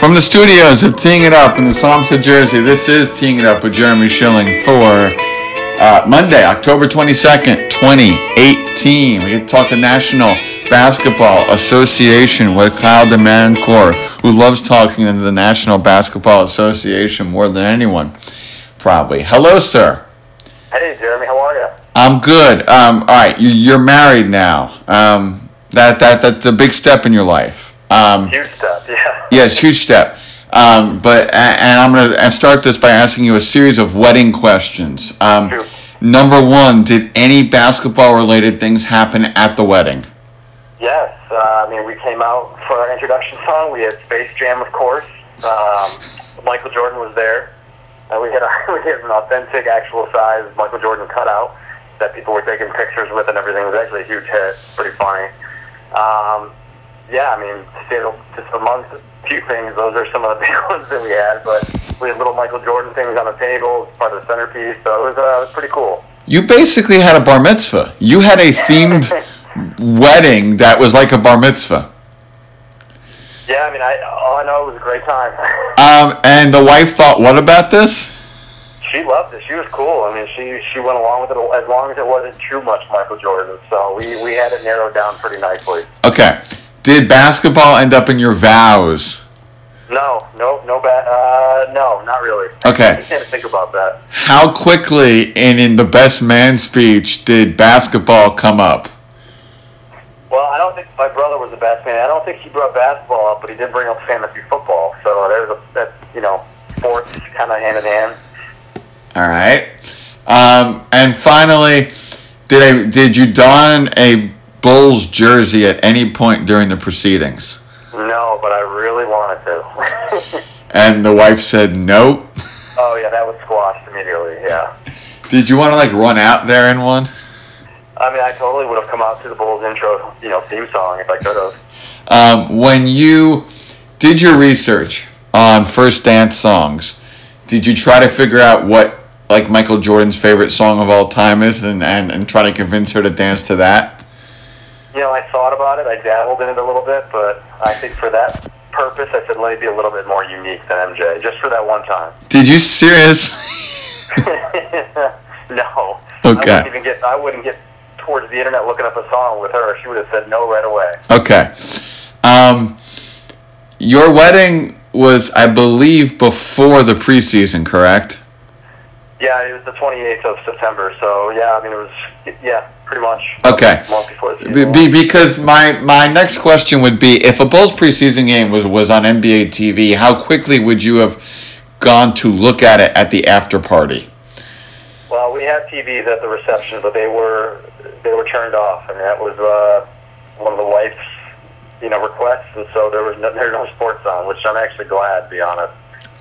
From the studios of Teeing It Up in the Slums of Jersey, this is Teeing It Up with Jeremy Schilling for uh, Monday, October 22nd, 2018. We get to talk to National Basketball Association with Kyle DeMancourt, who loves talking to the National Basketball Association more than anyone, probably. Hello, sir. Hey, Jeremy, how are you? I'm good. Um, all right, you, you're married now. Um, that, that, that's a big step in your life. Um, Huge step. Yes, huge step. Um, but and I'm gonna start this by asking you a series of wedding questions. Um, Sure. number one, did any basketball-related things happen at the wedding? Yes, uh, I mean, we came out for our introduction song. We had Space Jam, of course. Um, Michael Jordan was there. Uh, we had a, we had an authentic, actual size Michael Jordan cutout that people were taking pictures with, and everything. It was actually a huge hit. Pretty funny. Um, yeah, I mean, to say the- just amongst a few things, those are some of the big ones that we had. But we had little Michael Jordan things on the table, part of the centerpiece. So it was, uh, it was pretty cool. You basically had a bar mitzvah. You had a themed wedding that was like a bar mitzvah. Yeah, I mean, I all I know it was a great time. Um, and the wife thought, what about this? she loved it. She was cool. I mean, she she went along with it as long as it wasn't too much Michael Jordan. So we we had it narrowed down pretty nicely. Okay. Did basketball end up in your vows? No, no, no bad. Uh, no, not really. Okay. I can't think about that. How quickly and in the best man speech did basketball come up? Well, I don't think my brother was the best man. I don't think he brought basketball up, but he did bring up fantasy football. So there's a that you know sports kind of hand in hand. All right. Um, and finally, did I did you don a Bulls jersey at any point during the proceedings? No, but I really wanted to. And the wife said nope. oh yeah, that was squashed immediately. Yeah. Did you want to like run out there in one? I mean, I totally would have come out to the Bulls intro, you know, theme song if I could have. Um, when you did your research on first dance songs, did you try to figure out what like Michael Jordan's favorite song of all time is and, and, and try to convince her to dance to that? You know, I thought about it. I dabbled in it a little bit, but I think for that purpose, I said let me be a little bit more unique than MJ, just for that one time. Did you seriously? no. Okay. I wouldn't even get. I wouldn't get towards the internet looking up a song with her. She would have said no right away. Okay. Um, your wedding was, I believe, before the preseason, correct? Yeah, it was the 28th of September. So yeah, I mean it was. Yeah, pretty much. Okay. Month before the Be, because my, my next question would be if a Bulls preseason game was, was on NBA TV, how quickly would you have gone to look at it at the after party? Well, we had TVs at the reception, but they were they were turned off, I and that was uh, one of the wife's you know requests, and so there was no, there were no sports on, which I'm actually glad, to be honest.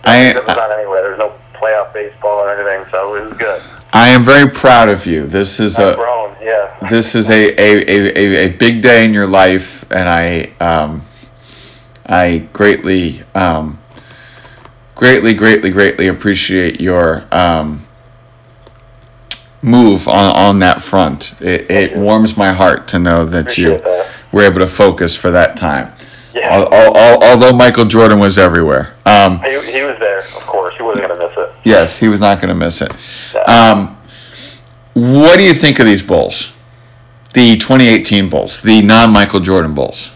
I- it was on anyway. Was no playoff baseball or anything, so it was good. I am very proud of you. This is I've a grown, yeah. this is a, a, a, a, big day in your life, and I um, I greatly um, greatly greatly greatly appreciate your um, move on, on that front. It, it warms my heart to know that you that. were able to focus for that time. Yeah. Al- al- al- although Michael Jordan was everywhere. Um, He, he was there, of course. He wasn't going to miss it. Yes, he was not going to miss it. Um, what do you think of these Bulls? The 2018 Bulls, the non Michael Jordan Bulls.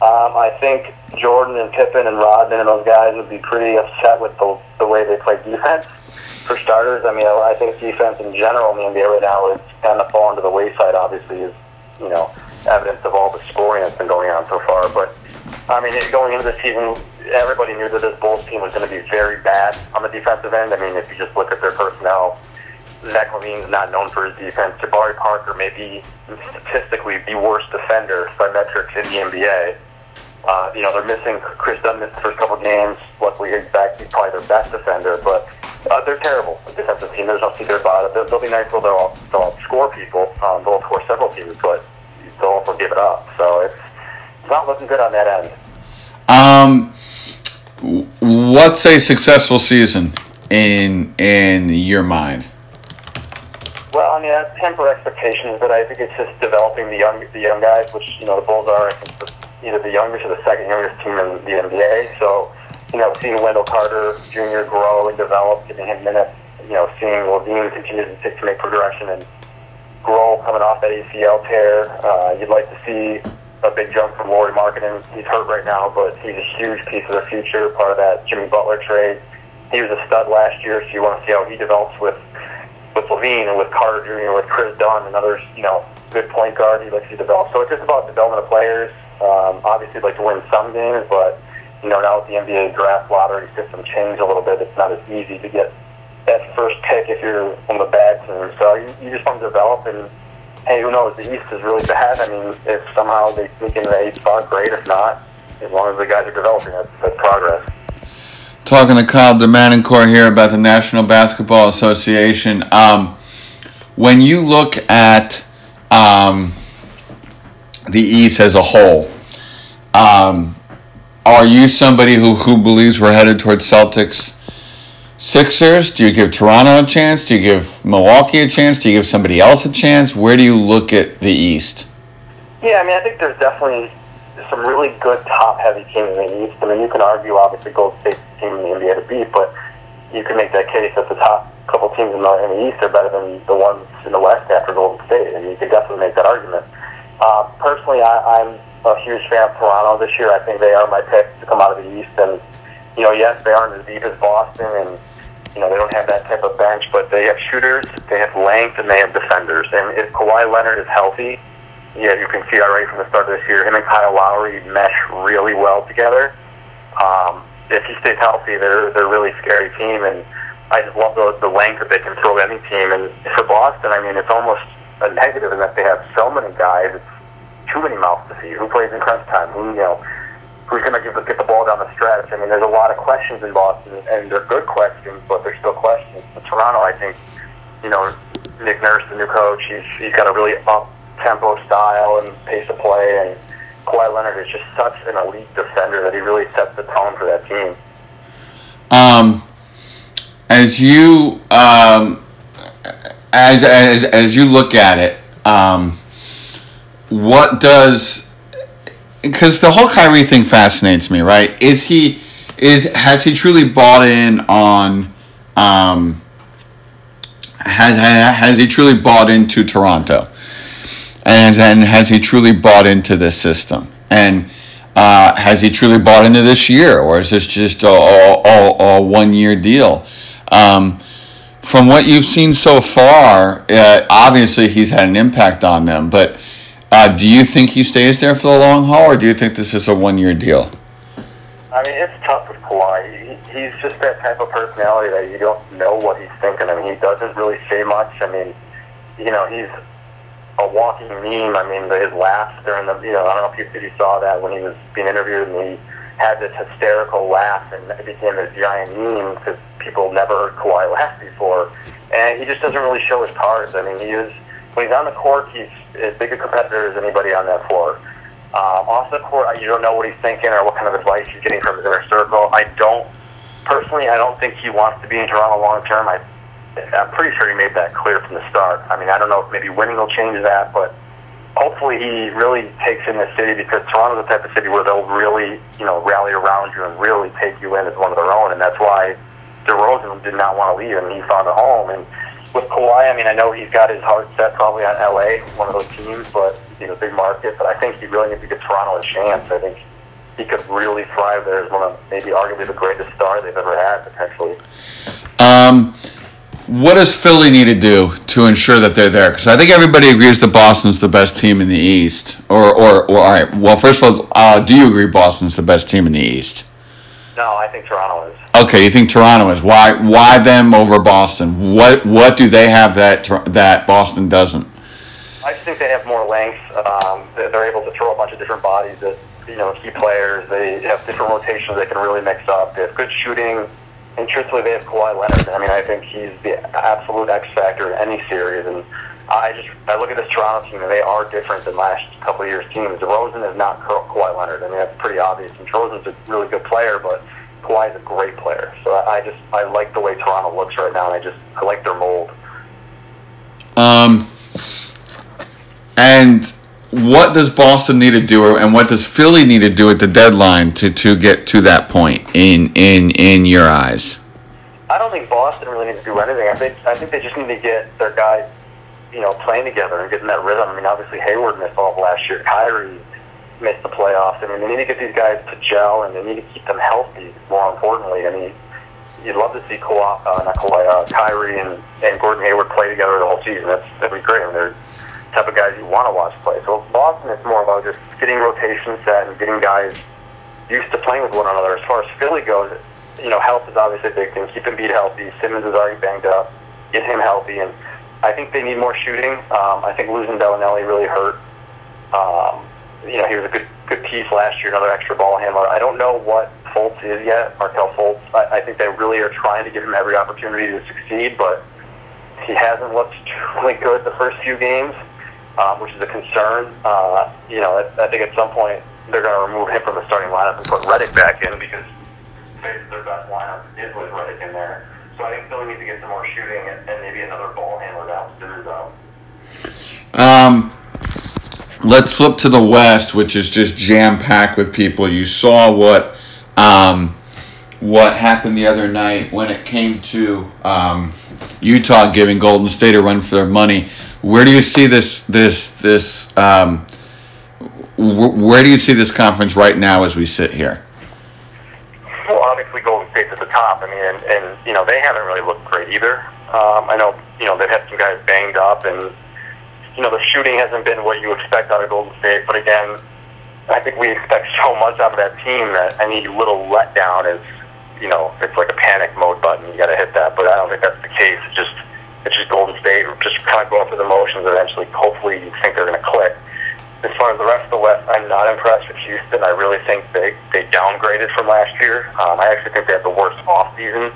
Um, I think Jordan and Pippen and Rodman and those guys would be pretty upset with the, the way they play defense. For starters, I mean, I think defense in general in the NBA right now is kind of fallen to the wayside. Obviously, is you know evidence of all the scoring that's been going on so far. But I mean, going into the season, everybody knew that this Bulls team was going to be very bad on the defensive end. I mean, if you just look at their personnel, Zach LaVine's not known for his defense. Jabari Parker may be statistically the worst defender by metrics in the NBA. Uh, you know, they're missing Kris Dunn missed the first couple games. Luckily, he's back. He's probably their best defender, but uh, they're terrible. The defensive team, there's no secret about it. They'll, they'll be nice. They'll, they'll, they'll score people. Um, they'll score several teams, but they'll also give it up. So it's, it's not looking good on that end. Um, what's a successful season in in your mind? Well, I mean, I temper expectations, but I think it's just developing the young the young guys, which you know the Bulls are. Either the youngest or the second youngest team in the NBA. So you know, seeing Wendell Carter Jr. grow and develop, giving him minutes, you know, seeing LaVine continue to, to make progression and grow coming off that ACL tear. Uh, you'd like to see a big jump from Lauri Markkanen. He's hurt right now, but he's a huge piece of the future, part of that Jimmy Butler trade. He was a stud last year, so you want to see how he develops with with LaVine and with Carter Jr. and with Kris Dunn and others, you know, good point guard he'd like to develop. So it's just about development of players. Um, obviously, like to win some games, but you know, now with the NBA draft lottery system changed a little bit, it's not as easy to get that first pick if you're on the bad team. So you, you just want to develop and hey, who knows? The East is really bad. I mean, if somehow they sneak in the eighth spot, great. If not, as long as the guys are developing, that's, that's progress. Talking to Kyle DeManincore here about the National Basketball Association. Um, when you look at um, the East as a whole, um, are you somebody who, who believes we're headed towards Celtics? Sixers? Do you give Toronto a chance? Do you give Milwaukee a chance? Do you give somebody else a chance? Where do you look at the East? Yeah, I mean, I think there's definitely some really good top-heavy teams in the East. I mean, you can argue, obviously, Golden State's team in the NBA to beat, but you can make that case that the top couple teams in the, in the East are better than the ones in the West after Golden State, and you can definitely make that argument. Uh, personally, I, I'm a huge fan of Toronto this year. I think they are my pick to come out of the East, and you know, yes, they aren't as deep as Boston, and you know, they don't have that type of bench, but they have shooters, they have length, and they have defenders. And if Kawhi Leonard is healthy, yeah, you can see already from the start of this year, him and Kyle Lowry mesh really well together. Um, if he stays healthy, they're they're a really scary team, and I just love the, the length that they can throw at any team. And for Boston, I mean, it's almost a negative in that they have so many guys. It's too many mouths to feed. Who plays in crunch time? Who you know? Who's going to get the, get the ball down the stretch. I mean, there's a lot of questions in Boston, and they're good questions, but they're still questions. But Toronto, I think, you know, Nick Nurse, the new coach, he's, he's got a really up-tempo style and pace of play, and Kawhi Leonard is just such an elite defender that he really sets the tone for that team. Um, as you um, as, as as you look at it, um, what does because the whole Kyrie thing fascinates me, right? Is he is has he truly bought in on um has has he truly bought into Toronto? And and has he truly bought into this system? And uh, has he truly bought into this year, or is this just a, a, a, a one year deal? Um, from what you've seen so far, uh, obviously he's had an impact on them, but uh, do you think he stays there for the long haul, or do you think this is a one-year deal? I mean, it's tough with Kawhi. He, he's just that type of personality that you don't know what he's thinking. I mean, he doesn't really say much. I mean, you know, he's a walking meme. I mean, his laughs during the, you know, I don't know if you, if you saw that when he was being interviewed and he had this hysterical laugh and it became this giant meme because people never heard Kawhi laugh before. And he just doesn't really show his cards. I mean, he is when he's on the court, he's as big a competitor as anybody on that floor. Um, off the court, you don't know what he's thinking or what kind of advice he's getting from his inner circle. I don't, personally, I don't think he wants to be in Toronto long term. I, I'm pretty sure he made that clear from the start. I mean, I don't know if maybe winning will change that, but hopefully he really takes in the city because Toronto's the type of city where they'll really, you know, rally around you and really take you in as one of their own, and that's why DeRozan did not want to leave, and he found a home. And with Kawhi, I mean, I know he's got his heart set probably on LA, one of those teams, but you know, big market. But I think he really needs to give Toronto a chance. I think he could really thrive there as one of maybe arguably the greatest star they've ever had potentially. Um, what does Philly need to do to ensure that they're there? Because I think everybody agrees that Boston's the best team in the East. Or, or, or all right. Well, first of all, uh, do you agree Boston's the best team in the East? No, I think Toronto is. Okay, you think Toronto is. Why? Why them over Boston? What? What do they have that that Boston doesn't? I just think they have more length. Um, they're able to throw a bunch of different bodies at you know key players. They have different rotations they can really mix up. They have good shooting, and truthfully, they have Kawhi Leonard. I mean, I think he's the absolute X factor in any series. And I just I look at this Toronto team, and they are different than last couple of years' teams. DeRozan is not Kawhi Leonard. I mean, that's pretty obvious. And DeRozan's a really good player, but Kawhi is a great player. So I, I just I like the way Toronto looks right now, and I just I like their mold. Um, and what does Boston need to do, and what does Philly need to do at the deadline to, to get to that point in in in your eyes? I don't think Boston really needs to do anything. I think I think they just need to get their guys, you know, playing together and getting that rhythm. I mean, obviously Hayward missed all of last year. Kyrie missed the playoffs. I mean, they need to get these guys to gel and they need to keep them healthy. More importantly, I mean, you'd love to see Kawhi, uh, not Kawhi, uh, Kyrie and, and Gordon Hayward play together the whole season. That's that'd be great. I mean, they're the type of guys you want to watch play. So Boston, it's more about just getting rotation set and getting guys used to playing with one another. As far as Philly goes, you know, health is obviously a big thing. Keep Embiid healthy. Simmons is already banged up. Get him healthy, and I think they need more shooting. Um, I think losing Belinelli really hurt. Um, you know, he was a good good piece last year, another extra ball handler. I don't know what Fultz is yet, Markelle Fultz. I, I think they really are trying to give him every opportunity to succeed, but he hasn't looked really good the first few games, um, which is a concern. Uh, you know, I, I think at some point they're going to remove him from the starting lineup and put Redick back in because their best lineup is with Redick in there. So I think Philly needs to get some more shooting and, maybe another ball handler down to though. Um, let's flip to the West, which is just jam packed with people. You saw what um, what happened the other night when it came to um, Utah giving Golden State a run for their money. Where do you see this this this um, wh- where do you see this conference right now as we sit here? Well, obviously Golden State's at the top. I mean, and, and you know they haven't really looked great either. Um, I know you know they've had some guys banged up, and you know the shooting hasn't been what you expect out of Golden State. But again, I think we expect so much out of that team that any little letdown is, you know, it's like a panic mode button. You got to hit that, but I don't think that's the case. It's just it's just Golden State just kind of going through the motions. Eventually, hopefully, you think they're going to click. As far as the rest of the West, I'm not impressed with Houston. I really think they they downgraded from last year. Um, I actually think they had the worst off season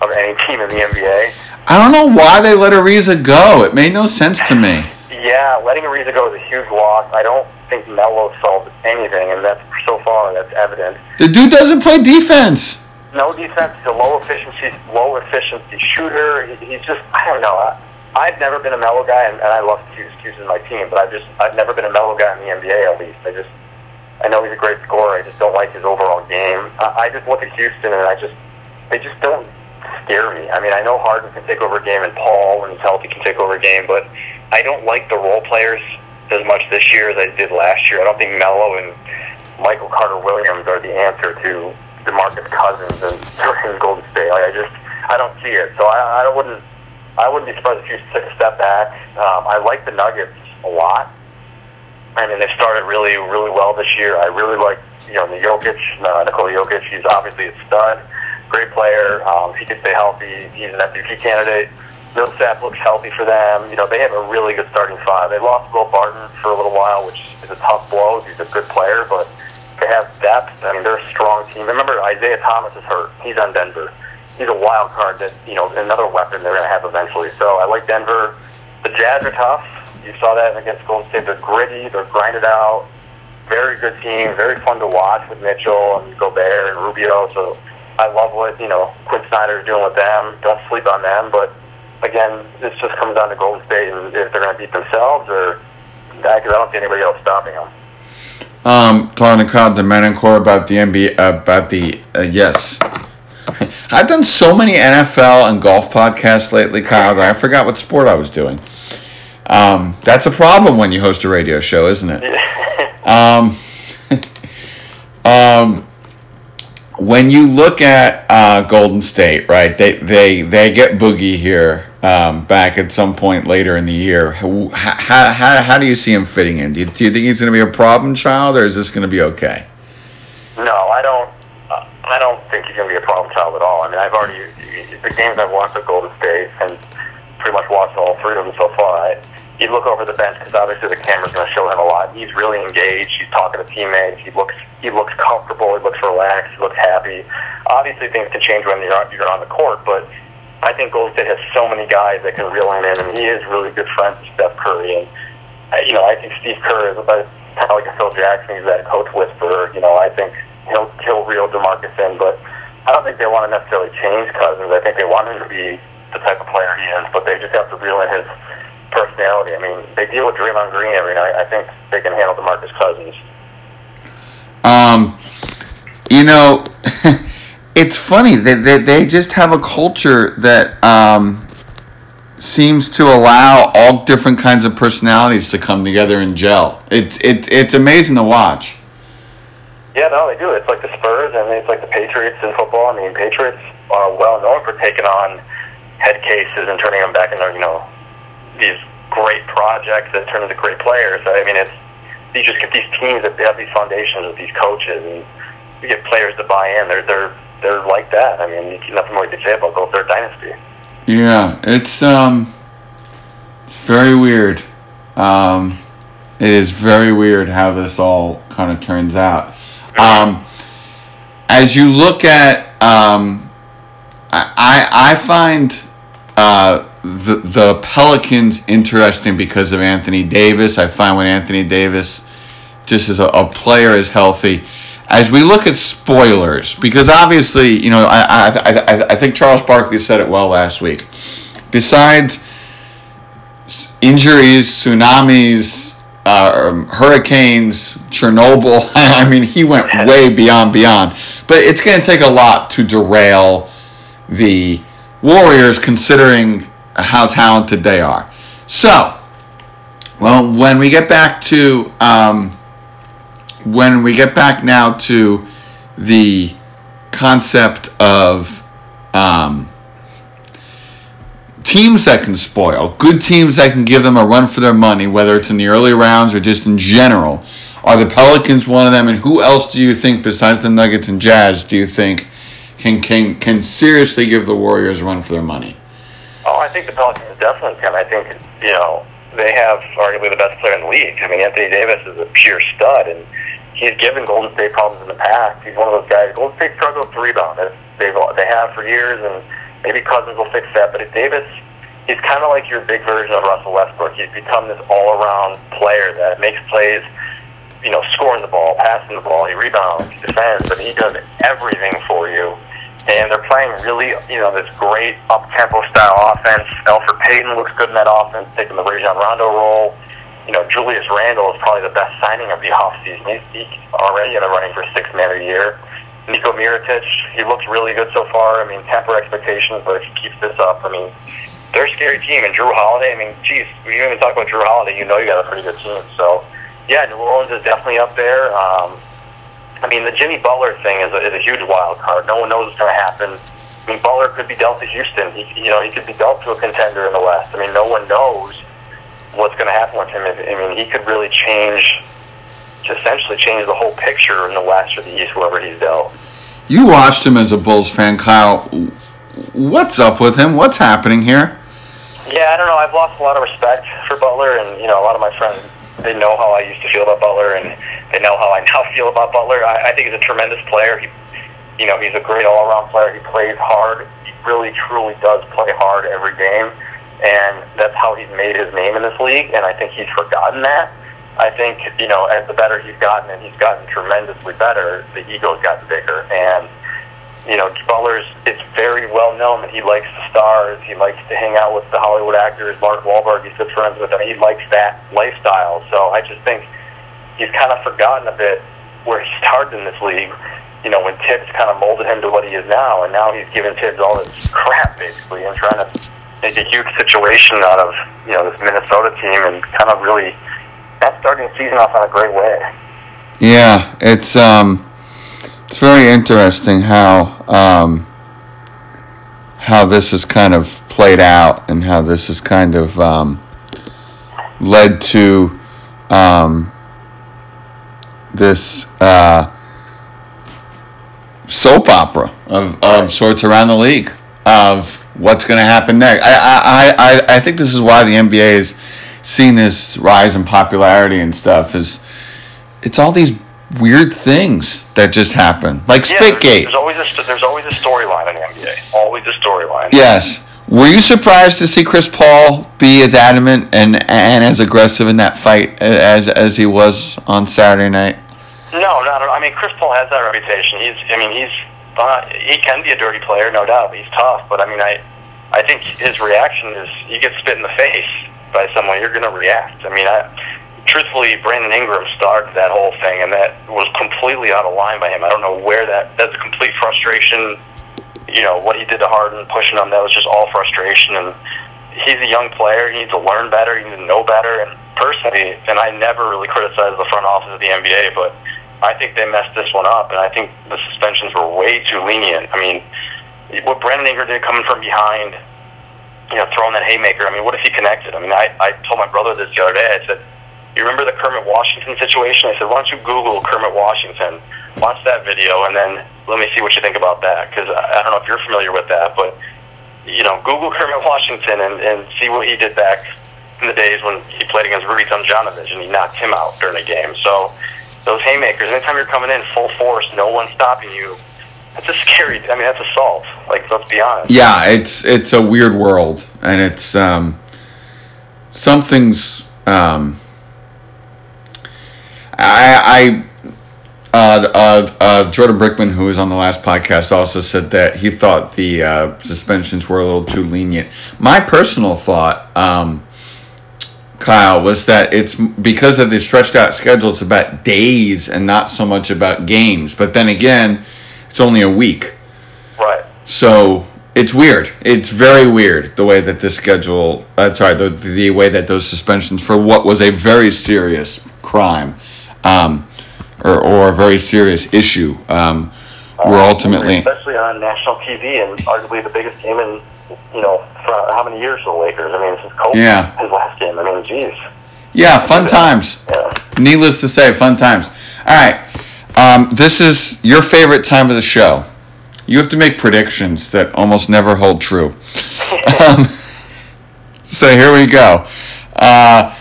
of any team in the NBA. I don't know why they let Ariza go. It made no sense to me. Yeah, letting Ariza go is a huge loss. I don't think Melo solved anything, and that's so far that's evident. The dude doesn't play defense. No defense. He's a low efficiency, low efficiency shooter. He, he's just I don't know. I, I've never been a Melo guy, and, and I love Hughes. Hughes is my team, but I've just I've never been a Melo guy in the NBA. At least I just I know he's a great scorer. I just don't like his overall game. I, I just look at Houston, and I just they just don't scare me. I mean, I know Harden can take over a game, and Paul, when he's healthy, can take over a game, but I don't like the role players as much this year as I did last year. I don't think Melo and Michael Carter Williams are the answer to DeMarcus Cousins and, and Golden State. Like, I just I don't see it. So I, I wouldn't I wouldn't be surprised if you took a step back. Um, I like the Nuggets a lot. I mean, they started really, really well this year. I really like, you know, the Jokic, uh, Nikola Jokic. He's obviously a stud, great player. Um, if he can stay healthy, he's an MVP candidate. Millsap looks healthy for them. You know, they have a really good starting five. They lost Will Barton for a little while, which is a tough blow. He's a good player, but they have depth. I mean, they're a strong team. Remember, Isaiah Thomas is hurt. He's on Denver. He's a wild card that, you know, another weapon they're going to have eventually. So I like Denver. The Jazz are tough. You saw that against Golden State. They're gritty. They're grinded out. Very good team. Very fun to watch with Mitchell and Gobert and Rubio. So I love what, you know, Quin Snyder is doing with them. Don't sleep on them. But again, this just comes down to Golden State and if they're going to beat themselves or because I don't see anybody else stopping them. Um, talking to Kyle Domenicore about the NBA, about the uh, yes. I've done so many NFL and golf podcasts lately, Kyle, that I forgot what sport I was doing. Um, that's a problem when you host a radio show, isn't it? um, um, when you look at uh, Golden State, right? They they they get Boogie here um, back at some point later in the year. How, how, how do you see him fitting in? Do you, do you think he's going to be a problem child, or is this going to be okay? No, I don't. Uh, I don't think he's going to be a problem child at all. I mean, I've already the games I've watched at Golden State and pretty much watched all three of them so far. I, you look over the bench because obviously the camera's going to show him a lot. He's really engaged. He's talking to teammates. He looks he looks comfortable. He looks relaxed. He looks happy. Obviously, things can change when you're you're on the court, but I think Golden State has so many guys that can reel him in, and he is really good friends with Steph Curry. And uh, you know, I think Steve Kerr is about kind of like a Phil Jackson. He's that coach whisperer. You know, I think he'll he'll reel Demarcus in, but I don't think they want to necessarily change Cousins. I think they want him to be the type of player he is, but they just have to reel in his personality. I mean, they deal with Draymond Green every night. I think they can handle DeMarcus Cousins. Um, you know, it's funny that they, they, just have a culture that um, seems to allow all different kinds of personalities to come together and gel. It's it, it's amazing to watch. Yeah, no, they do. It's like the Spurs and it's like the Patriots in football. I mean, Patriots are well known for taking on head cases and turning them back into you know these great projects that turn into great players. I mean, it's you just get these teams that have these foundations with these coaches, and you get players to buy in. They're they're they're like that. I mean, nothing more to say about Gold Third Dynasty. Yeah, it's um, it's very weird. Um, it is very weird how this all kind of turns out. Um, as you look at, um, I I find uh, the the Pelicans interesting because of Anthony Davis. I find when Anthony Davis, just as a, a player, is healthy. As we look at spoilers, because obviously, you know, I, I, I, I think Charles Barkley said it well last week. Besides injuries, tsunamis, uh, hurricanes, Chernobyl, I mean, he went way beyond beyond. But it's going to take a lot to derail the Warriors, considering how talented they are. So, well, when we get back to um, when we get back now to the concept of um, teams that can spoil, good teams that can give them a run for their money, whether it's in the early rounds or just in general. Are the Pelicans one of them? And who else do you think, besides the Nuggets and Jazz, do you think can can can seriously give the Warriors a run for their money? Oh, I think the Pelicans definitely can. I think you know they have arguably the best player in the league. I mean, Anthony Davis is a pure stud, and he's given Golden State problems in the past. He's one of those guys. Golden State struggles to rebound. They've they have for years, and maybe Cousins will fix that. But if Davis, he's kind of like your big version of Russell Westbrook. He's become this all-around player that makes plays. You know, scoring the ball, passing the ball, he rebounds, he defends, but he does everything for you and they're playing really, you know, this great up-tempo style offense. Elfrid Payton looks good in that offense, taking the Rajon Rondo role. You know, Julius Randle is probably the best signing of the offseason. He's, he's already in the running for six man of the year. Niko Mirotic, he looks really good so far. I mean, temper expectations, but if he keeps this up, I mean, they're a scary team. And Jrue Holiday, I mean, geez, we even talk about Jrue Holiday, you know you got a pretty good team. So, yeah, New Orleans is definitely up there. Um, I mean, the Jimmy Butler thing is a, is a huge wild card. No one knows what's going to happen. I mean, Butler could be dealt to Houston. He, you know, he could be dealt to a contender in the West. I mean, no one knows what's going to happen with him. I mean, he could really change, essentially change the whole picture in the West or the East, whoever he's dealt. You watched him as a Bulls fan, Kyle. What's up with him? What's happening here? Yeah, I don't know. I've lost a lot of respect for Butler, and you know, a lot of my friends they know how I used to feel about Butler, and they know how I now feel about Butler. I, I think he's a tremendous player. He, you know, he's a great all-around player. He plays hard. He really, truly does play hard every game, and that's how he's made his name in this league. And I think he's forgotten that. I think you know, as the better he's gotten, and he's gotten tremendously better, the ego's gotten bigger, and you know, Butler's, it's very well known that he likes the stars. He likes to hang out with the Hollywood actors. Mark Wahlberg, he's good friends with them. He likes that lifestyle. So I just think he's kind of forgotten a bit where he started in this league. You know, when Thibs kind of molded him to what he is now, and now he's giving Thibs all this crap basically, and trying to make a huge situation out of you know this Minnesota team, and kind of really that's starting the season off on a great way. Yeah, it's um it's very interesting how um, how this has kind of played out and how this has kind of um, led to um, this uh, soap opera of, of sorts around the league of what's going to happen next. I, I, I, I think this is why the NBA is seeing this rise in popularity and stuff is it's all these weird things that just happen, like yeah, Spitgate. There's, there's always a, there's always a storyline in the NBA. Always a storyline. Yes. Were you surprised to see Chris Paul be as adamant and and as aggressive in that fight as as he was on Saturday night? No, not at all. I mean, Chris Paul has that reputation. He's, I mean, he's uh, he can be a dirty player, no doubt. He's tough, but I mean, I I think his reaction is he gets spit in the face by someone, you're going to react. I mean, I, truthfully, Brandon Ingram started that whole thing, and that was completely out of line by him. I don't know where that. That's a complete frustration. You know what he did to Harden, pushing him. That was just all frustration. And he's a young player. He needs to learn better. He needs to know better. And personally, and I never really criticized the front office of the NBA, but I think they messed this one up. And I think the suspensions were way too lenient. I mean, what Brandon Ingram did coming from behind, you know, throwing that haymaker. I mean, what if he connected? I mean, I, I told my brother this the other day. I said you remember the Kermit Washington situation? I said, why don't you Google Kermit Washington, watch that video, and then let me see what you think about that. Because I, I don't know if you're familiar with that, but you know, Google Kermit Washington and, and see what he did back in the days when he played against Rudy Tomjanovich and he knocked him out during a game. So those haymakers, anytime you're coming in full force, no one stopping you. That's a scary. I mean, that's assault. Like, let's be honest. Yeah, it's it's a weird world, and it's um, something's um, I, I uh, uh, uh, Jordan Brickman, who was on the last podcast, also said that he thought the uh, suspensions were a little too lenient. My personal thought, um, Kyle, was that it's because of the stretched out schedule, it's about days and not so much about games. But then again, it's only a week. Right. So it's weird. It's very weird the way that this schedule, uh, sorry, the, the way that those suspensions for what was a very serious crime um, or, or a very serious issue um, were Uh, ultimately. especially on national TV and arguably the biggest game in you know for how many years the Lakers? I mean, since Kobe, Yeah. his last game. I mean, geez. Yeah, fun times. Yeah. Needless to say, fun times. All right. Um, this is your favorite time of the show. You have to make predictions that almost never hold true. um, so here we go. Uh,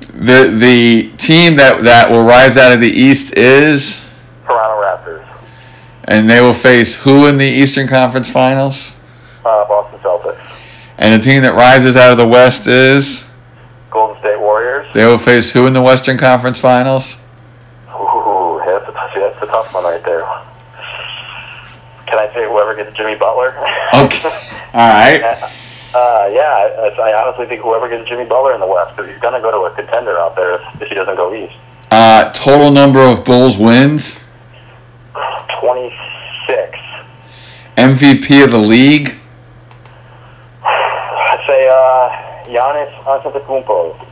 the the team that, that will rise out of the East is, Toronto Raptors, and they will face who in the Eastern Conference Finals? Uh, Boston Celtics, And the team that rises out of the West is, Golden State Warriors. they will face who in the Western Conference Finals? Ooh, that's a, that's a tough one right there. Can I say whoever gets Jimmy Butler? Okay. All right. Uh, yeah, I, I honestly think whoever gets Jimmy Butler in the West, because he's going to go to a contender out there if, if he doesn't go East. Uh, total number of Bulls wins. 26. MVP of the league. I'd say uh, Giannis Antetokounmpo.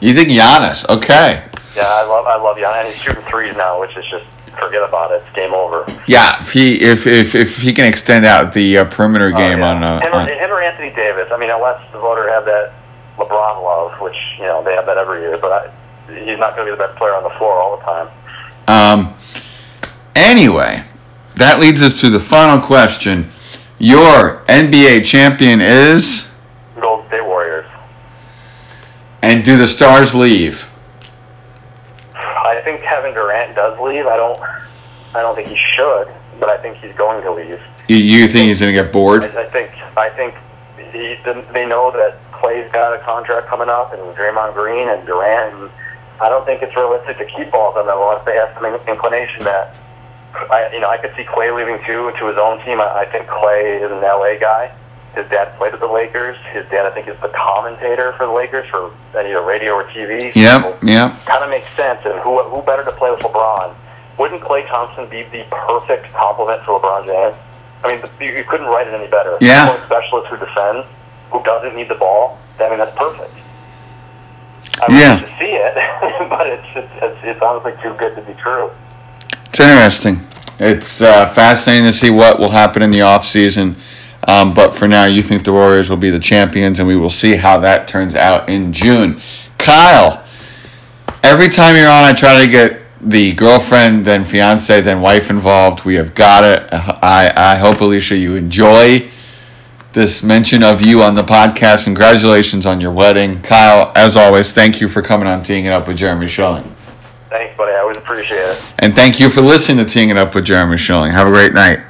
You think Giannis? Okay. Yeah, I love I love Giannis. He's shooting threes now, which is just forget about it. It's game over. Yeah, if he if if, if he can extend out the uh, perimeter game Oh, yeah. on, uh, him, on him or Anthony Davis. I mean, unless the voter have that LeBron love, which you know they have that every year, but I, he's not going to be the best player on the floor all the time. um. Anyway, that leads us to the final question. Your NBA champion is, Golden State Warriors. And do the Stars leave? I think Kevin Durant does leave. I don't. I don't think he should, but I think he's going to leave. You, you think he's gonna get bored? I, I think. I think he, they know that Klay's got a contract coming up, and Draymond Green and Durant. And I don't think it's realistic to keep all of them unless they have some inclination that. I, you know, I could see Klay leaving too to his own team. I, I think Klay is an LA guy. His dad played at the Lakers. His dad, I think, is the commentator for the Lakers for either radio or TV. Yep. Yep. kind of makes sense. And who who better to play with LeBron? Wouldn't Klay Thompson be the perfect complement for LeBron James? I mean, you, you couldn't write it any better. Yeah. One specialist who defends, who doesn't need the ball. I mean, that's perfect. I Yeah. to see it, but it's, it's it's it's honestly too good to be true. It's interesting. It's uh, fascinating to see what will happen in the off season. Um, but for now, you think the Warriors will be the champions, and we will see how that turns out in June. Kyle, every time you're on, I try to get the girlfriend, then fiance, then wife involved. We have got it. I, I hope, Alicia, you enjoy this mention of you on the podcast. Congratulations on your wedding. Kyle, as always, thank you for coming on Teeing It Up with Jeremy Schilling. Thanks, buddy. I always appreciate it. And thank you for listening to Teeing It Up with Jeremy Schilling. Have a great night.